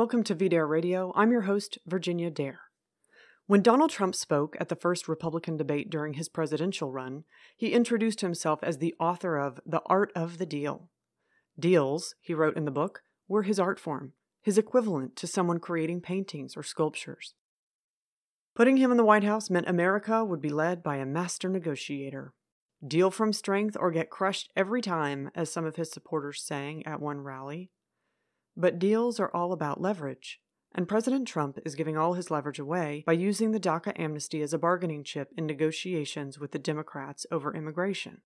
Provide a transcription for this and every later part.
Welcome to VDare Radio. I'm your host, Virginia Dare. When Donald Trump spoke at the first Republican debate during his presidential run, he introduced himself as the author of The Art of the Deal. Deals, he wrote in the book, were his art form, his equivalent to someone creating paintings or sculptures. Putting him in the White House meant America would be led by a master negotiator. Deal from strength or get crushed every time, as some of his supporters sang at one rally. But deals are all about leverage, and President Trump is giving all his leverage away by using the DACA amnesty as a bargaining chip in negotiations with the Democrats over immigration.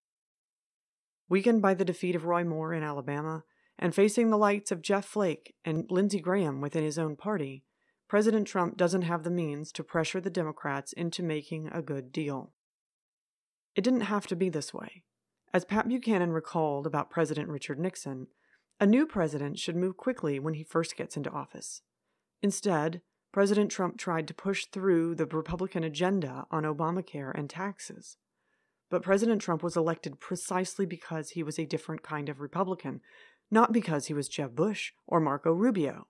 Weakened by the defeat of Roy Moore in Alabama, and facing the lights of Jeff Flake and Lindsey Graham within his own party, President Trump doesn't have the means to pressure the Democrats into making a good deal. It didn't have to be this way. As Pat Buchanan recalled about President Richard Nixon, a new president should move quickly when he first gets into office. Instead, President Trump tried to push through the Republican agenda on Obamacare and taxes. But President Trump was elected precisely because he was a different kind of Republican, not because he was Jeb Bush or Marco Rubio.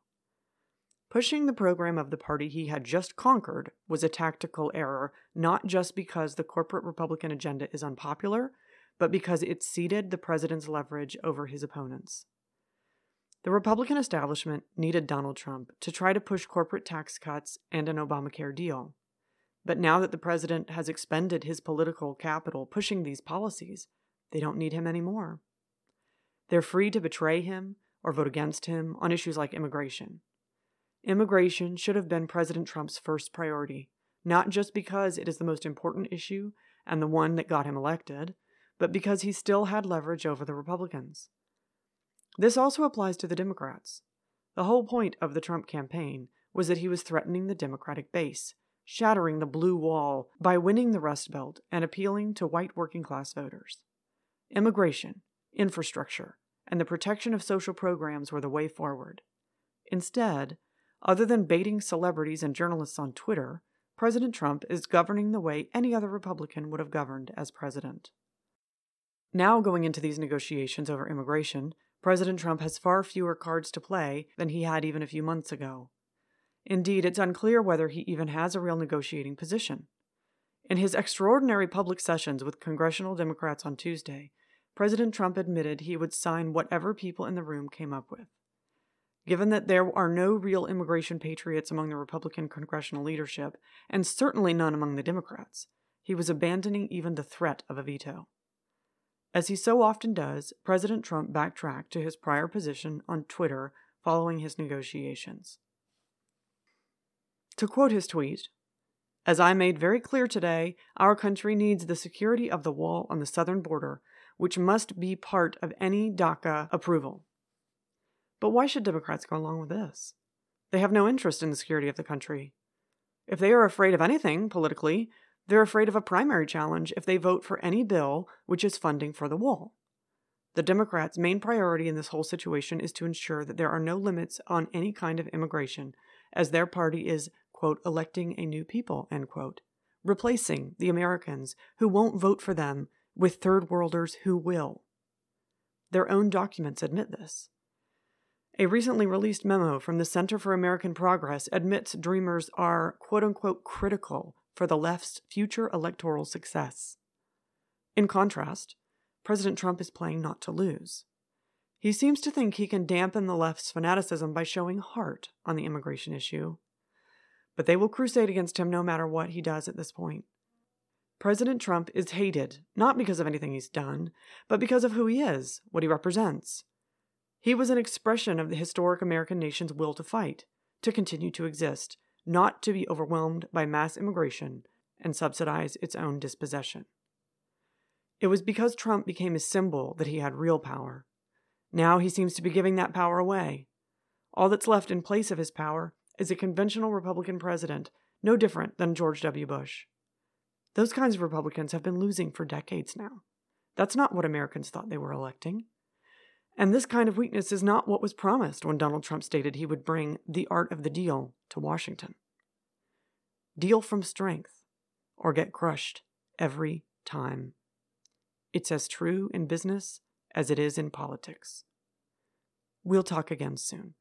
Pushing the program of the party he had just conquered was a tactical error, not just because the corporate Republican agenda is unpopular, but because it ceded the president's leverage over his opponents. The Republican establishment needed Donald Trump to try to push corporate tax cuts and an Obamacare deal. But now that the president has expended his political capital pushing these policies, they don't need him anymore. They're free to betray him or vote against him on issues like immigration. Immigration should have been President Trump's first priority, not just because it is the most important issue and the one that got him elected, but because he still had leverage over the Republicans. This also applies to the Democrats. The whole point of the Trump campaign was that he was threatening the Democratic base, shattering the blue wall by winning the Rust Belt and appealing to white working class voters. Immigration, infrastructure, and the protection of social programs were the way forward. Instead, other than baiting celebrities and journalists on Twitter, President Trump is governing the way any other Republican would have governed as president. Now, going into these negotiations over immigration, President Trump has far fewer cards to play than he had even a few months ago. Indeed, it's unclear whether he even has a real negotiating position. In his extraordinary public sessions with congressional Democrats on Tuesday, President Trump admitted he would sign whatever people in the room came up with. Given that there are no real immigration patriots among the Republican congressional leadership, and certainly none among the Democrats, he was abandoning even the threat of a veto. As he so often does, President Trump backtracked to his prior position on Twitter following his negotiations. To quote his tweet, as I made very clear today, our country needs the security of the wall on the southern border, which must be part of any DACA approval. But why should Democrats go along with this? They have no interest in the security of the country. If they are afraid of anything politically, they're afraid of a primary challenge if they vote for any bill which is funding for the wall. The Democrats' main priority in this whole situation is to ensure that there are no limits on any kind of immigration, as their party is, quote, electing a new people, end quote, replacing the Americans who won't vote for them with third worlders who will. Their own documents admit this. A recently released memo from the Center for American Progress admits Dreamers are quote unquote critical for the left's future electoral success. In contrast, President Trump is playing not to lose. He seems to think he can dampen the left's fanaticism by showing heart on the immigration issue. But they will crusade against him no matter what he does at this point. President Trump is hated not because of anything he's done, but because of who he is, what he represents, he was an expression of the historic American nation's will to fight, to continue to exist, not to be overwhelmed by mass immigration and subsidize its own dispossession. It was because Trump became a symbol that he had real power. Now he seems to be giving that power away. All that's left in place of his power is a conventional Republican president, no different than George W. Bush. Those kinds of Republicans have been losing for decades now. That's not what Americans thought they were electing. And this kind of weakness is not what was promised when Donald Trump stated he would bring the art of the deal to Washington. Deal from strength or get crushed every time. It's as true in business as it is in politics. We'll talk again soon.